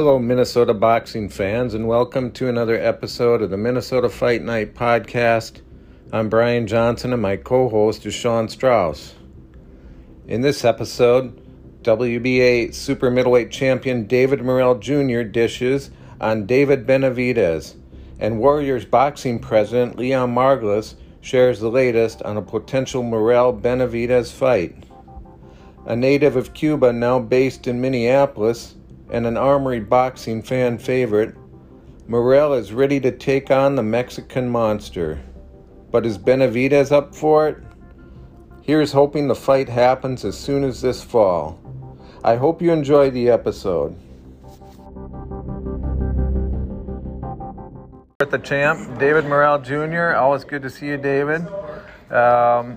Hello, Minnesota boxing fans, and welcome to another episode of the Minnesota Fight Night podcast. I'm Brian Johnson, and my co host is Sean Strauss. In this episode, WBA super middleweight champion David Morrell Jr. dishes on David Benavidez, and Warriors boxing president Leon Margules shares the latest on a potential Morrell Benavidez fight. A native of Cuba now based in Minneapolis and an Armory boxing fan favorite, Morrell is ready to take on the Mexican monster. But is Benavidez up for it? Here's hoping the fight happens as soon as this fall. I hope you enjoy the episode. With the champ, David Morrell Jr. Always good to see you, David. Um,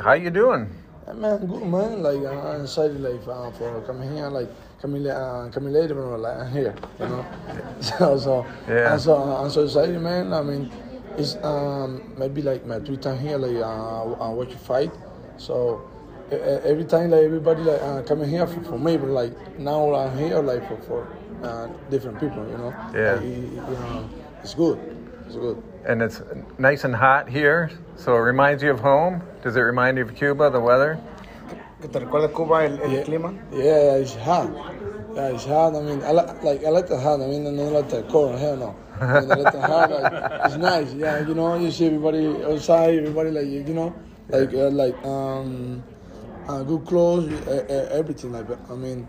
how you doing? Man, good man. Like I'm excited, like uh, for coming here, like coming, uh, coming later, but like I'm here, you know. so, so, Yeah. I'm so, I'm so excited, man. I mean, it's um maybe like my three time here, like uh, I watch you fight. So every time, like everybody, like uh, coming here for, for me, but like now I'm here, like for for uh, different people, you know. Yeah. Like, you know, it's good. It's good. And it's nice and hot here, so it reminds you of home. Does it remind you of Cuba, the weather? Te recuerda Cuba el, el Yeah. clima? Yeah, it's hot. Yeah, it's hot. I mean, I like, like I like the hot. I mean, I don't like the cold. Hell no. I, mean, I like the hot. Like, it's nice. Yeah, you know, you see everybody outside. Everybody like you know, like uh, like um, uh, good clothes, uh, uh, everything like that. I mean,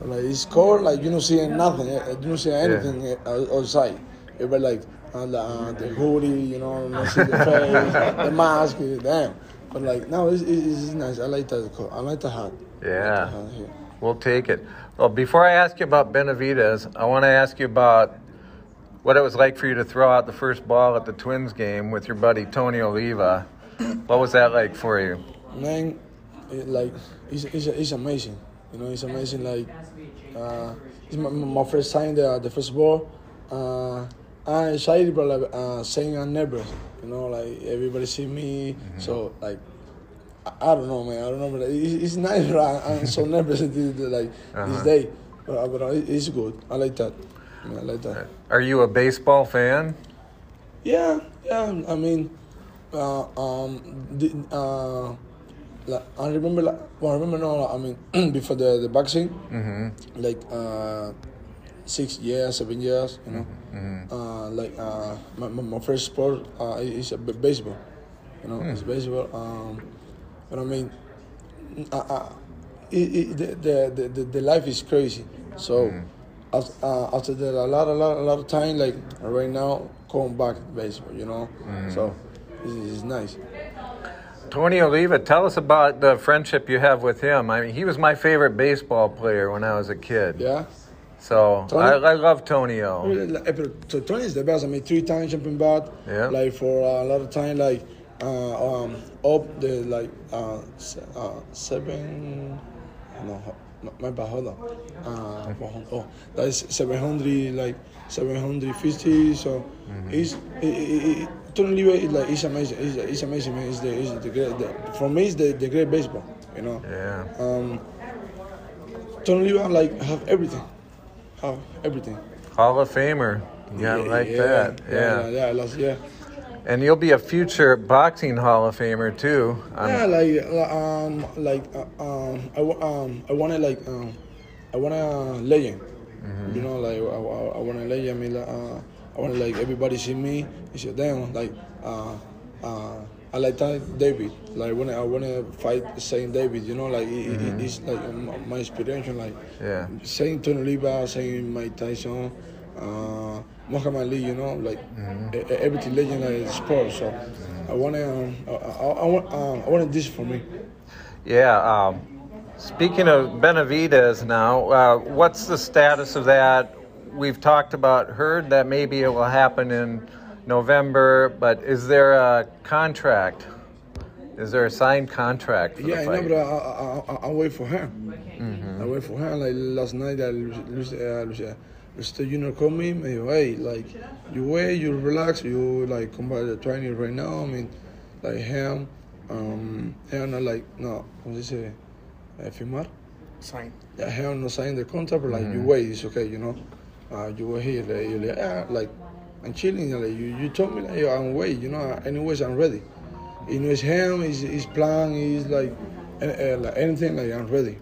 like it's cold. Like you don't see nothing. uh, You don't see anything uh, outside. Everybody like uh, the, uh, the hoodie. You know, the face, the mask. Damn. But like no, it's, it's, nice. I like that. I like the hat. Yeah. Uh, here. We'll take it. Well, before I ask you about Benavidez, I want to ask you about what it was like for you to throw out the first ball at the Twins game with your buddy Tony Oliva. What was that like for you? man, it, like it's, it's, it's amazing. You know, it's amazing. Like uh, it's my, my first time the the first ball. Uh, I'm excited, but like uh, saying I'm nervous. You know, like everybody see me, so like. I, I don't know, man. I don't know, but it, it's nice. But I, I'm so nervous like Uh-huh. this day, but, but it's good. I like that. I like that. Are you a baseball fan? Yeah, yeah. I mean, uh, um, the, uh, like, I remember, like, well, I remember now. I mean, before the the boxing, Mm-hmm. like uh, six years, seven years, you know. Mm-hmm. Uh, like uh, my, my, my first sport uh, is a b- baseball. You know, it's baseball. Um, but I mean, uh, uh, it, it, the, the, the the life is crazy. So after, uh, after the, a lot, a lot, a lot of time, like right now, going back to baseball. You know, so it's, it's nice. Tony Oliva, tell us about the friendship you have with him. I mean, he was my favorite baseball player when I was a kid. Yeah. So Tony? I, I love Tonio. Really, like, eh, but to- Tony is the best. I mean, three times champion bat. Yeah. Like for a lot of time, like uh, um, up the like uh, uh, seven. No, my- bad. Hold on. Uh, oh, that is seven hundred, like seven hundred fifty. So he, he, Tony Oliva is like he's amazing. He's, he's amazing, man. He's the, he's the great. The, for me, he's the, the great baseball. You know. Yeah. Um, Tony Oliva like have everything. Have everything. Hall of Famer. Yeah, gotta like that. Yeah, yeah, last year. And you'll be a future boxing Hall of Famer too. I'm- Yeah, like um like uh, um I um I wanted like um I want a legend. You know, like I, I, I want a legend. I mean, like, uh, I want to, like everybody see me and say, damn, like uh uh. I like that David. Like when I want to fight Saint David, you know, like it, it, it's like my inspiration. Like Yeah. saying Tony Oliva, saying Mike Tyson, uh, Muhammad Ali, you know, like e- everything legendary sport. So I want to, um, I, I, I want, um, I want this for me. Yeah. Um, speaking of Benavidez now, uh, what's the status of that? We've talked about, heard that maybe it will happen in November, but is there a contract? Is there a signed contract for Yeah, the I fight? know, but I, I, I, I wait for her. I wait for her. Like last night, uh, Luis, uh, Luis, uh, Mr. Junior called me. Me dijo, hey, like you wait, you relax, you like come by the training right now. I mean, like him, um, him not like no, ¿cómo se dice? Eh, firmar. sign. Yeah, hell no sign the contract, but like you Mm-hmm. wait, it's okay, you know. Uh, you were here, like, you're like, yeah, like I'm chilling. Like you, you told me like yo, I'm wait, you know. Anyways, I'm ready. You know, it's him, his his plan, is like, uh, like anything, like I'm ready.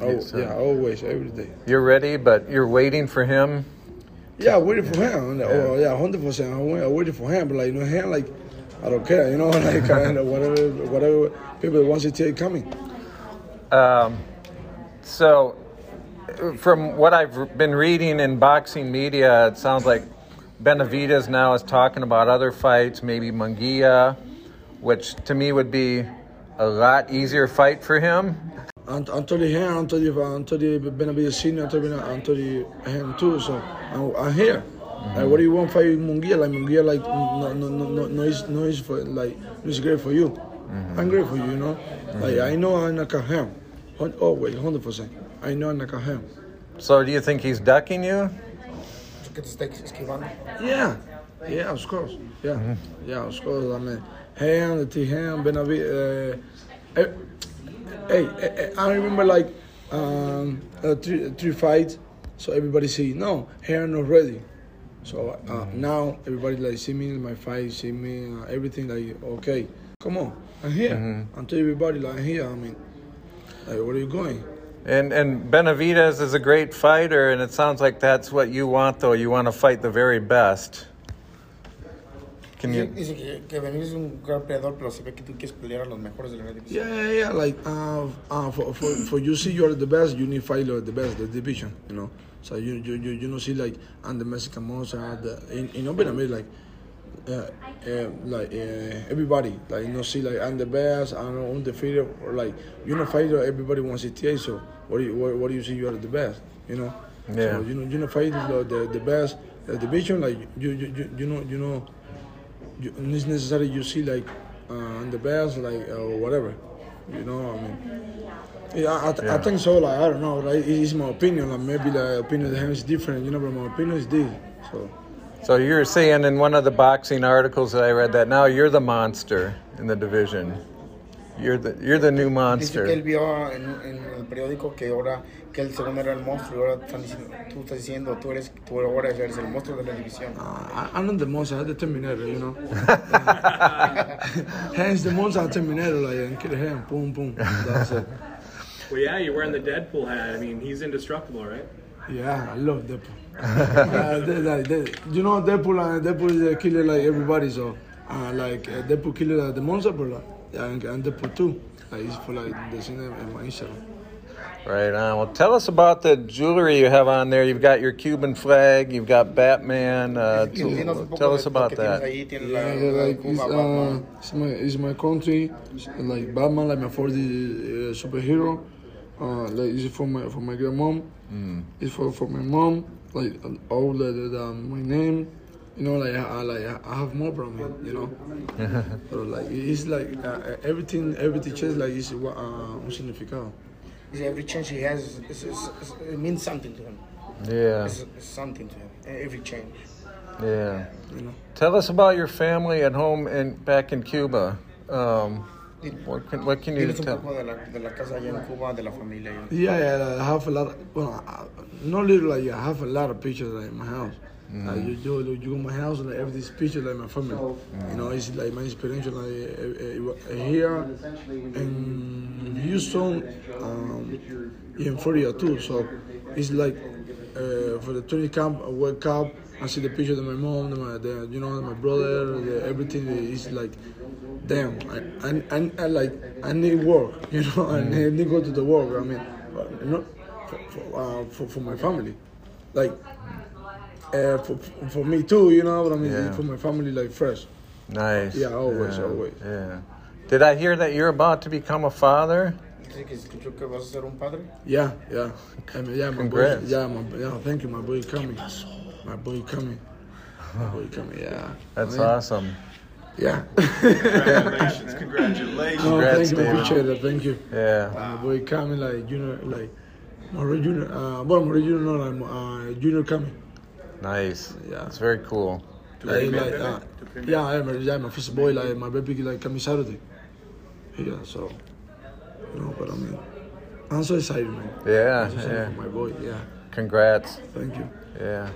Oh It's, uh, yeah, always, every day. You're ready, but you're waiting for him. Yeah, waiting for him. Like, Oh yeah, hundred percent. I'm I'm waiting for him, but like you know, him like I don't care, you know, like kind of whatever, whatever people want to take coming. Um, so, from what I've been reading in boxing media, it sounds like Benavidez now is talking about other fights, maybe Munguia, which to me would be a lot easier fight for him. Ant- Anthony here, Anthony, Anthony Benavidez Senior, Anthony, Anthony him too. So I'm, I'm here. Like, what do you want fight Munguia? Like Munguia, like no, no, no, no, no, is, no is for like no is great for you. Mm-hmm. I'm great for you, you know. Mm-hmm. Like I know I'm not him. Always, hundred percent. I know I'm not him. So, do you think he's ducking you? Que te está esquivando. Yeah, yeah, of course. Yeah, yeah, of course. I mean, him, the T him, Benavidez. Uh, eh, hey, eh, eh, I remember like um, uh, three, three fights. So everybody see no, hair not ready. So uh, now everybody like see me in my fight, see me uh, everything like okay, come on, I'm here. I'm tell everybody like I'm here. I mean, like where are you going? And and Benavidez is a great fighter, and it sounds like that's what you want, though. You want to fight the very best. Can you? dice que, que Benavidez es un gran peleador, pero se ve que tú quieres pelear a los mejores de la división. Yeah, yeah, yeah. Like uh, uh, for, for for you see you're the best, you need fight the best, the division. You know, so you you you, you don't see like I'm the Mexican monster, the in in Benavidez like. Uh, uh, like uh, everybody, like you know, see like I'm the best, I'm undefeated, or like you know, fighter, everybody wants CTA. So what do you what, what do you see? You are the best, you know. Yeah. So you know, you know, fight the the, the best the division. Like you you you, you know you know you, it's necessary you see like uh, the best like or whatever you know i mean yeah, I, I, I think so like i don't know like it's my opinion like maybe the opinion of him is different you know but my opinion is this so So you're saying in one of the boxing articles that I read that now you're the monster in the division. You're the you're the new monster. Dice que él monster. vio en, en el periódico que ahora que el segundo era el monstruo y ahora están diciendo, tú estás diciendo tú eres tú ahora eres el monstruo de la división. uh, I, i'm not the most i'm the terminator you know hence the most i'm terminator like and kill him boom boom that's it Well, yeah, you're wearing the Deadpool hat. I mean, he's indestructible, right? Yeah, I love Deadpool. uh, they, like, they, you know, Deadpool, uh, Deadpool is a killer like everybody. So, uh, like uh, Deadpool killer uh, the monster, but like, yeah, and, and Deadpool too. Like, it's for like the cinema and my Instagram. Right on. Well, tell us about the jewelry you have on there. You've got your Cuban flag. You've got Batman. Uh, Que dinos tell us about that. ahí, Yeah, la, they're la de like it's, uh, it's my it's my country. Like Batman, like my 40 uh, superhero. Uh, like it's for my for my grandmom. It's for for my mom. Like all the, the, the my name. You know, like I like I have more from it. You know, so like it's like uh, everything everything change like it's uh, un significado. Dice, every change he has is, is, is, is, it means something to him. Yeah, It's, it's something to him. Every change. yeah. You know. Tell us about your family at home and back in Cuba. Um, what can what can you Dinos un tell? poco de la, de la casa allá en Cuba, de la familia allá. Yeah, yeah, I have a lot. Of, well, I, not little like I have a lot of pictures like in my house. Like you, you, you go to my house and like everything's picture like my family. You know, it's like my inspiration like uh, uh, here in Houston, um, in Florida too. So it's like uh, for the 20 camp, I wake up, I see the picture of my mom, my, the, you know, my brother, the, everything is like, damn, I, I, I, I like, I need work, you know, I need, to go to the work. I mean, but not for, for, uh, for, for my family, like, uh, for, for me too, you know, but I mean, Yeah. for my family, like first. Nice. Yeah, always, yeah, always. Yeah. Did I hear that you're about to become a father? Dice que escuchó que vas a ser un padre. Yeah, yeah. I mean, yeah, my Congrats. boy. Yeah, my, yeah. Thank you, my boy coming. My boy coming. My boy coming. Yeah. That's I mean, awesome. Yeah. Congratulations, congratulations. no, Congrats, thank you, David. appreciate it. Thank you. Yeah. My boy coming, like junior, like Mario Junior. Uh, well, Mario Junior, no, like uh, Junior coming. Nice. Yeah. It's very cool. Like, like, uh, yeah, I am. Yeah, my first boy, like my baby, like coming Saturday. Yeah, so you know, but I mean, I'm so excited, man. Yeah, I'm so excited yeah. for my boy. Yeah, Congrats. thank you. Yeah.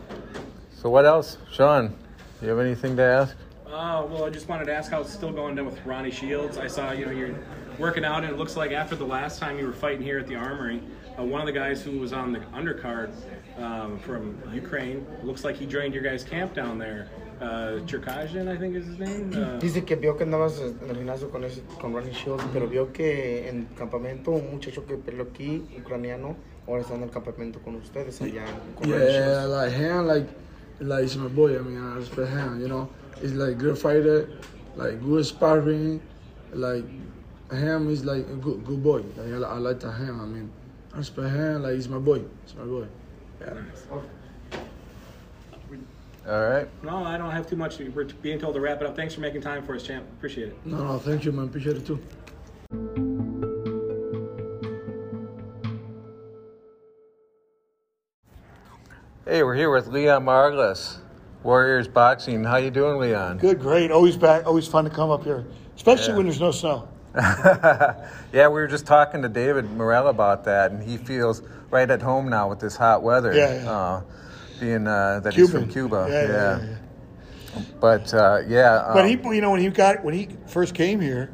So what else, Sean? Do you have anything to ask? Uh, well, I just wanted to ask how it's still going down with Ronnie Shields. I saw you know you're working out, and it looks like after the last time you were fighting here at the Armory, uh, one of the guys who was on the undercard um, from Ukraine looks like he joined your guys' camp down there. Uh, I think is his name. Uh, Dice que vio que andabas en el gimnasio con, ese, con Ronnie Shields, pero vio que en campamento un muchacho que peleó aquí, ucraniano, ahora está en el campamento con ustedes allá con Ronnie Yeah, Shields. like him, like, like he's my boy. I mean, I respect him. You know, he's like good fighter, like good sparring, like him is like a good, good boy. Like I, I like him. I mean, I respect him. Like he's my boy. He's my boy. Yeah. All right. no, I don't have too much. We're being told to wrap it up. Thanks for making time for us, champ. Appreciate it. No, no, thank you, man. Appreciate it too. Hey, we're here with Leon Margules, Warriors Boxing. How you doing, Leon? Good, great. Always back. Always fun to come up here, especially Yeah. when there's no snow. yeah, we were just talking to David Morrell about that, and he feels right at home now with this hot weather. Yeah, yeah. Uh, being uh, that he's from Cuban. Cuba. Yeah, yeah, yeah, yeah. But uh, yeah. But um, he, you know, when he got when he first came here,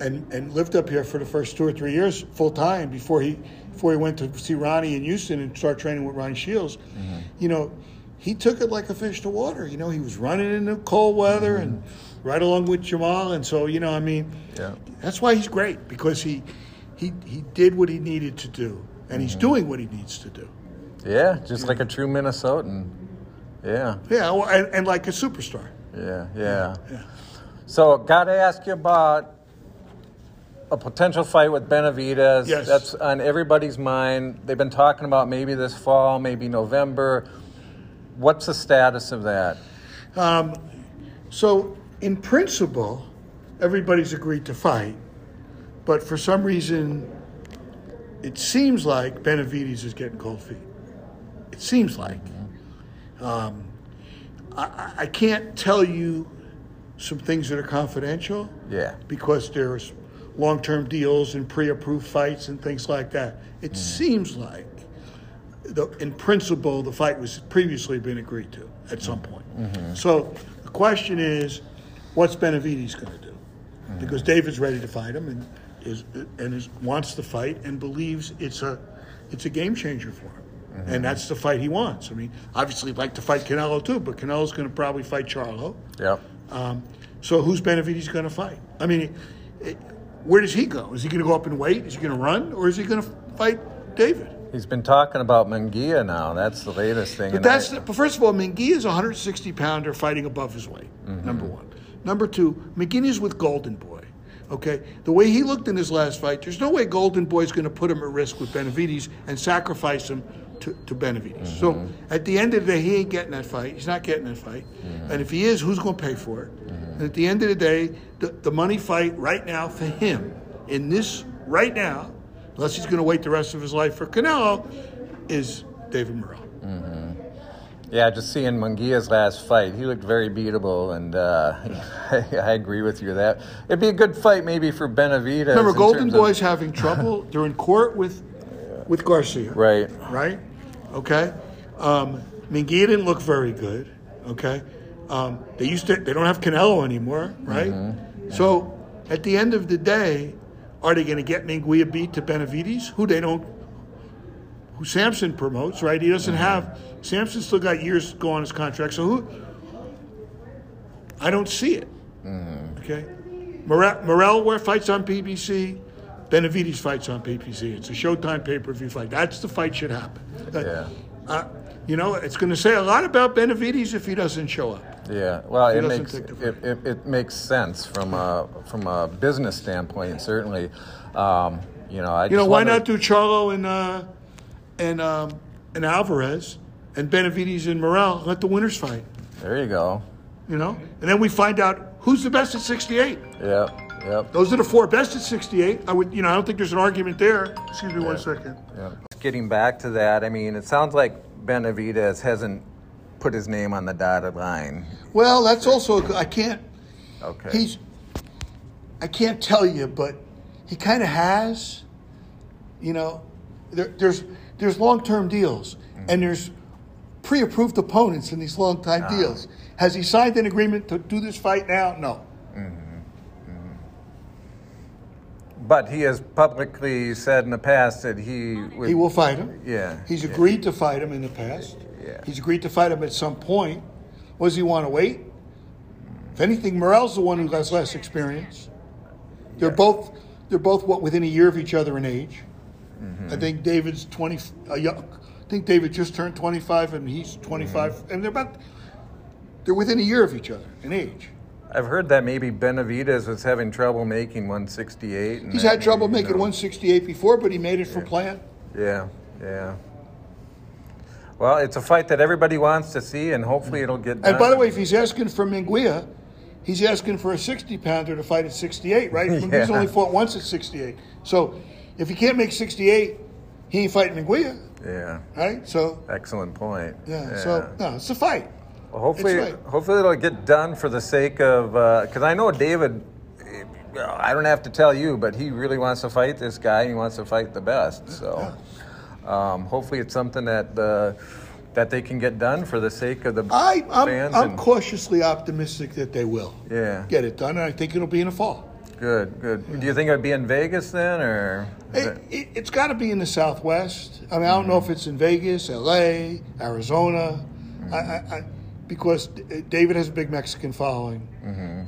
and and lived up here for the first two or three years full time before he before he went to see Ronnie in Houston and start training with Ronnie Shields, Mm-hmm. you know, he took it like a fish to water. You know, he was running in the cold weather and right along with Jamal, and so you know, I mean, Mm-hmm. Yeah. that's why he's great because he he he did what he needed to do, and he's Mm-hmm. doing what he needs to do. Yeah, just like a true Minnesotan. Yeah, Yeah, well, and, and like a superstar. yeah, yeah. Yeah. So, got to ask you about a potential fight with Benavidez. Yes. That's on everybody's mind. They've been talking about maybe this fall, maybe November. What's the status of that? Um, so, in principle, everybody's agreed to fight, but for some reason, it seems like Benavidez is getting cold feet. It seems like. Um, I, I- can't tell you some things that are confidential Yeah. because there's long-term deals and pre-approved fights and things like that. It mm. seems like, the, in principle, the fight was previously been agreed to at some mm-hmm. point. Mm-hmm. So the question is, what's Benavidez going to do? Mm-hmm. Because David's ready to fight him and is and is, wants to fight and believes it's a it's a game changer for him. And that's the fight he wants. I mean, obviously, he'd like to fight Canelo too, but Canelo's going to probably fight Charlo. Yep. Um, so who's Benavidez going to fight? I mean, it, where does he go? Is he going to go up and wait? Is he going to run, or is he going to fight David? He's been talking about Munguia now. That's the latest thing. But that's I- the, first of all, Munguia is a 160 pounder fighting above his weight. Number one. Number two, Munguia is with Golden Boy. Okay, the way he looked in his last fight, there's no way Golden Boy's going to put him at risk with Benavidez and sacrifice him to, to Benavidez. So mm-hmm. at the end of the day, he ain't getting that fight. He's not getting that fight. Mm-hmm. And if he is, who's going to pay for it? Mm-hmm. And at the end of the day, the, the money fight right now for him in this right now, unless he's going to wait the rest of his life for Canelo, is David Morrell. Yeah, just seeing Munguia's last fight, he looked very beatable, and uh, I, I agree with you that it'd be a good fight maybe for Benavidez. Remember, Golden terms of- Boy's having trouble. They're in court with with Garcia. right. Right? Okay. Um, Munguia didn't look very good. Okay. Um, they used to. They don't have Canelo anymore. Right. So at the end of the day, are they going to get Munguia beat to Benavidez, who they don't, who Sampson promotes? Right. He doesn't have. Sampson still got years to go on his contract. So who? I don't see it. Okay. Morrell, Morrell where fights on PBC. Benavidez fights on PBC. It's a Showtime pay per view fight. That's the fight should happen. Yeah. Uh, you know, it's going to say a lot about Benavidez if he doesn't show up. Yeah, well, it makes it, it, it makes sense from a from a business standpoint. Certainly, um, you know, I You know, why wonder- not do Charlo and uh, and um, and Alvarez and Benavidez and Morrell? Let the winners fight. There you go. You know, and then we find out who's the best at 68. Yep, yep. Those are the four best at 68. I would, you know, I don't think there's an argument there. Excuse me one Yeah. second. Yeah. Getting back to that, I mean, it sounds like Benavidez hasn't put his name on the dotted line. Well, that's also I can't. Okay. He's. I can't tell you, but he kind of has. you know, there, there's there's long term deals mm-hmm. and there's pre approved opponents in these long time ah. deals. Has he signed an agreement to do this fight now? No. Mm-hmm. But he has publicly said in the past that he would. He will fight him. Yeah, He's yeah. agreed to fight him in the past. Yeah. He's agreed to fight him at some point. What does he want to wait? If anything, Morrell's the one who has less experience. They're both they're both what within a year of each other in age. Mm-hmm. I think David's twenty. Uh, I think David just turned twenty five, and he's twenty Mm-hmm. and they're about they're within a year of each other in age. I've heard that maybe Benavidez was having trouble making 168. and He's had trouble maybe, you making know, 168 before, but he made it for plant. Yeah, yeah. Well, it's a fight that everybody wants to see, and hopefully it'll get done. And by the way, if he's asking for Munguia, he's asking for a 60 pounder to fight at 68, right? Yeah. only fought once at 68. So if he can't make 68, he ain't fighting Munguia, yeah, right? So, excellent point. yeah, so, no, it's a fight. Well, hopefully, right. hopefully it'll get done for the sake of because I know David. I don't have to tell you, but he really wants to fight this guy. He wants to fight the best. So, um, hopefully, it's something that uh, that they can get done for the sake of the I, I'm, fans. I'm and- cautiously optimistic that they will Yeah. get it done, and I think it'll be in the fall. Good, good. Do you think it would be in Vegas then, or? It, it's got to be in the Southwest. I mean, I don't know if it's in Vegas, L.A., Arizona, I, I, I, because David has a big Mexican following.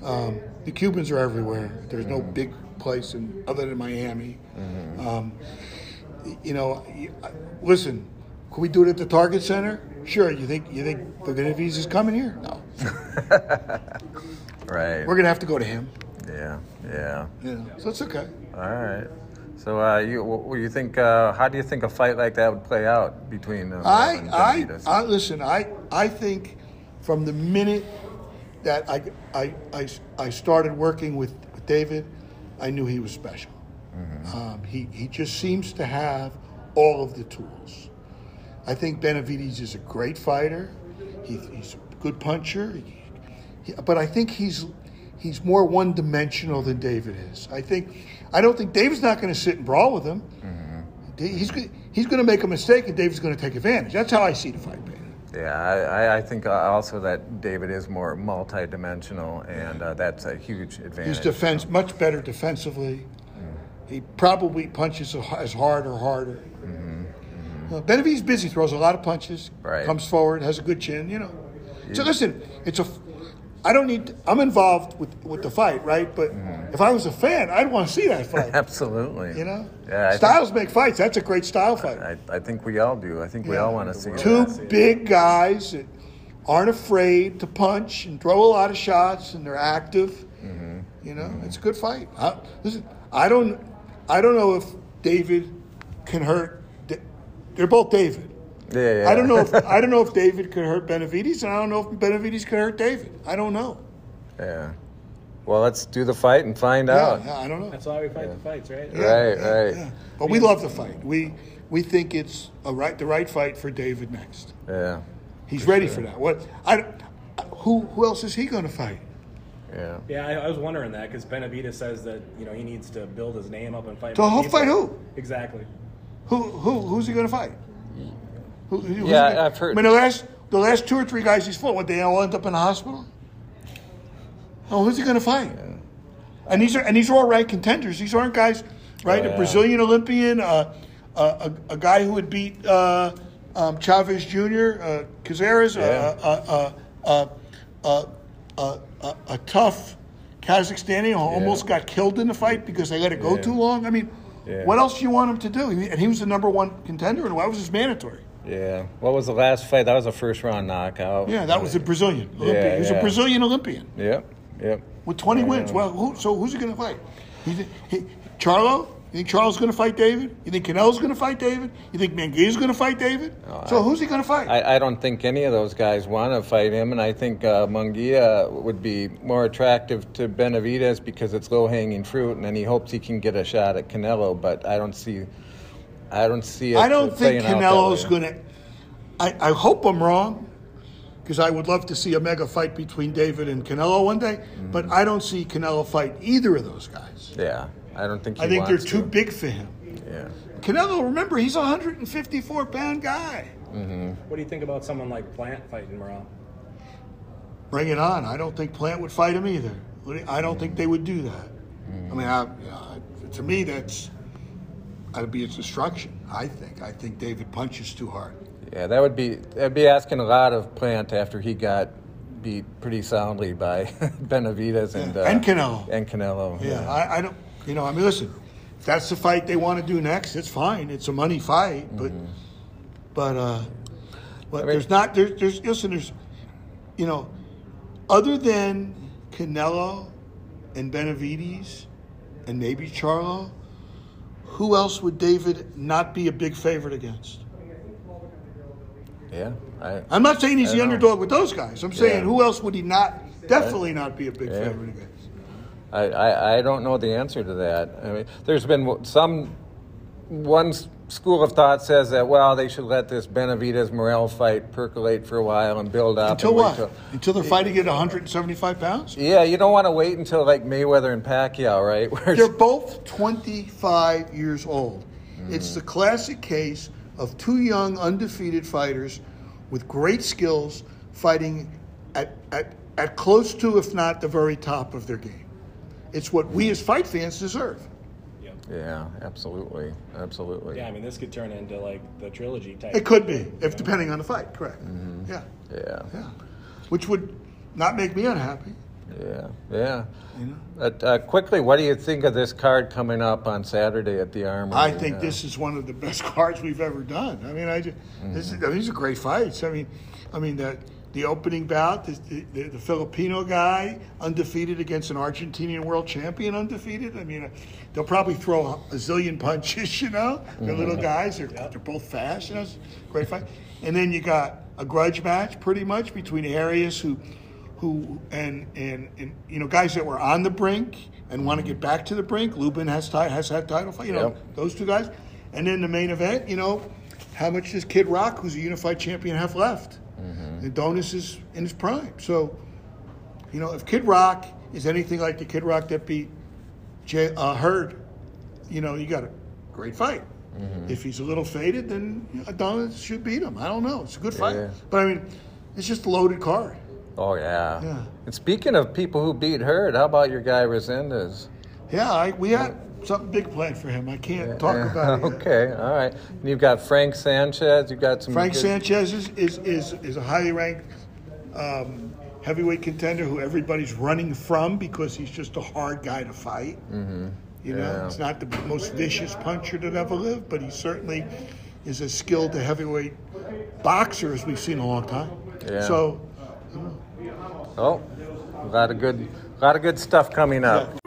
Um, the Cubans are everywhere. There's no big place in, other than Miami. Um, you know, listen, can we do it at the Target Center? Sure. You think you think the Benavidez is coming here? No. right. We're gonna have to go to him. yeah, yeah. Yeah. So it's okay. All right. So, uh, you, what do you think? Uh, how do you think a fight like that would play out between? Uh, I, I, I listen. I, I think from the minute that I, I, I, I started working with, with David, I knew he was special. Um, he, he just seems to have all of the tools. I think Benavidez is a great fighter. He, he's a good puncher. He- he- but I think he's he's more one dimensional than David is. I think I don't think David's not going to sit and brawl with him. Da- He's he's going to make a mistake, and David's going to take advantage. That's how I see the fight. Yeah, I, I- think uh, also that David is more multi-dimensional, and uh, that's a huge advantage. He's defense much better defensively. He probably punches as hard or harder. Uh, Benavidez busy, throws a lot of punches, Right. comes forward, has a good chin, you know. So listen, it's a. I don't need. I'm involved with with the fight, right? But mm-hmm. if I was a fan, I'd want to see that fight. Absolutely. You know, Yeah, I styles make fights. That's a great style fight. I, I think we all do. I think we all want to see Two that. big guys that aren't afraid to punch and throw a lot of shots, and they're active. Mm-hmm. You know, mm-hmm. it's a good fight. I, listen, I don't, I don't know if David can hurt. They're both David. Yeah, yeah. I don't know if I don't know if David could hurt Benavidez, and I don't know if Benavidez could hurt David. I don't know. Yeah. Well, let's do the fight and find Yeah, out. yeah, I don't know. That's why we fight the fights, right? Right, right. Yeah. But we love the fight. We we think it's a right the right fight for David next. Yeah. He's ready for that. What I who who else is he going to fight? Yeah. Yeah, I, I was wondering that because Benavidez says that you know he needs to build his name up and fight. So he'll fight who? Exactly. Who who who's he going to fight? Who, who's he Yeah, I've heard- I mean, the last the last two or three guys he's fought, what they all end up in the hospital? Oh, who's he going to fight? And these are and these are all ranked contenders. These aren't guys, right? Oh, A. Brazilian Olympian, uh, uh, a, a guy who would beat uh, um, Chavez Jr., uh, Cazares, Yeah. uh, uh, uh, uh, a tough Kazakhstani who almost got killed in the fight because they let it go Yeah. too long. I mean, Yeah. what else do you want him to do? And he was the number one contender, and why was this mandatory? Yeah. What was the last fight? That was a first round knockout. Yeah, that was a Brazilian Olympian. he was yeah. a Brazilian Olympian Yep. Yep. with 20 wins. Well, who, so who's he going to fight? He, he, Charlo? You think Charlo's going to fight David? You think Canelo's going to fight David? You think Munguia's going to fight David? so who's he going to fight? I, I don't think any of those guys want to fight him, and I think uh, Munguia would be more attractive to Benavidez because it's low hanging fruit, and then he hopes he can get a shot at Canelo. But I don't see, I don't see. It I don't think playing out Canelo's going to. I, I hope I'm wrong because I would love to see a mega fight between David and Canelo one day, Mm-hmm. but I don't see Canelo fight either of those guys. Yeah, I don't think. He I think they're too to. big for him. Yeah. Canelo, remember, he's a 154 pound guy. Mm-hmm. What do you think about someone like Plant fighting Morrell? Bring it on. I don't think Plant would fight him either. I don't think they would do that. I mean, I, uh, to me, that's that'd be a destruction. I think. I think David punches too hard. Yeah, that would be that'd be asking a lot of Plant after he got beat pretty soundly by Benavidez and Yeah, uh, and Canelo. and Canelo. Yeah, I, I don't. You know, I mean, listen. If that's the fight they want to do next, it's fine. It's a money fight, but but uh, but mean- there's not there's there's listen there's you know other than Canelo and Benavides and maybe Charlo, who else would David not be a big favorite against? yeah. I, I'm not saying he's the know. underdog with those guys. I'm saying Yeah. who else would he not definitely not be a big Yeah. favorite against? I, I, I don't know the answer to that. I mean, there's been some one school of thought says that well they should let this Benavidez Morrell fight percolate for a while and build up Until what? till- Until they're fighting at 175 pounds? yeah, you don't want to wait until like Mayweather and Pacquiao, right? Where They're both 25 years old. It's the classic case of two young, undefeated fighters with great skills fighting at, at, at close to, if not the very top of their game. It's what we as fight fans deserve. Yeah. yeah, absolutely, absolutely. Yeah, I mean, this could turn into like the trilogy type. It could be, if depending on the fight, correct. Yeah, yeah, yeah. Which would not make me unhappy. yeah, yeah. You know? Uh, uh, quickly, what do you think of this card coming up on Saturday at the Armory? I think Uh, this is one of the best cards we've ever done. I mean, I just, this is, these are great fights. I mean, I mean that the opening bout, the, the, the Filipino guy undefeated against an Argentinian world champion undefeated. I mean, uh, they'll probably throw a zillion punches. You know, they're little guys. They're, they're both fast. You know, great fight. And then you got a grudge match, pretty much between Arias who. Who and, and and you know guys that were on the brink and want to get back to the brink. Lubin has ti- has had title fight. You know those two guys. And then the main event, you know, how much does Kid Rock, who's a unified champion, have left? And Donis is in his prime. So, you know, if Kid Rock is anything like the Kid Rock that beat Jay, uh, Hurd, you know, you got a great fight. If he's a little faded, then Adonis should beat him. I don't know. It's a good fight. Yeah. But I mean, it's just a loaded card. Oh yeah. Yeah. And speaking of people who beat Hurd, how about your guy Resendez? Yeah, I, we had something big planned for him. I can't talk about it. yet. okay, all right. And you've got Frank Sanchez. You've got some Frank good- Sanchez is, is, is, is a highly ranked um, heavyweight contender who everybody's running from because he's just a hard guy to fight. Mm-hmm. You know, Yeah. he's not the most vicious puncher that ever lived, but he certainly is as skilled a heavyweight boxer as we've seen in a long time. Yeah. So, Oh, a lot of good, a lot of good stuff coming up.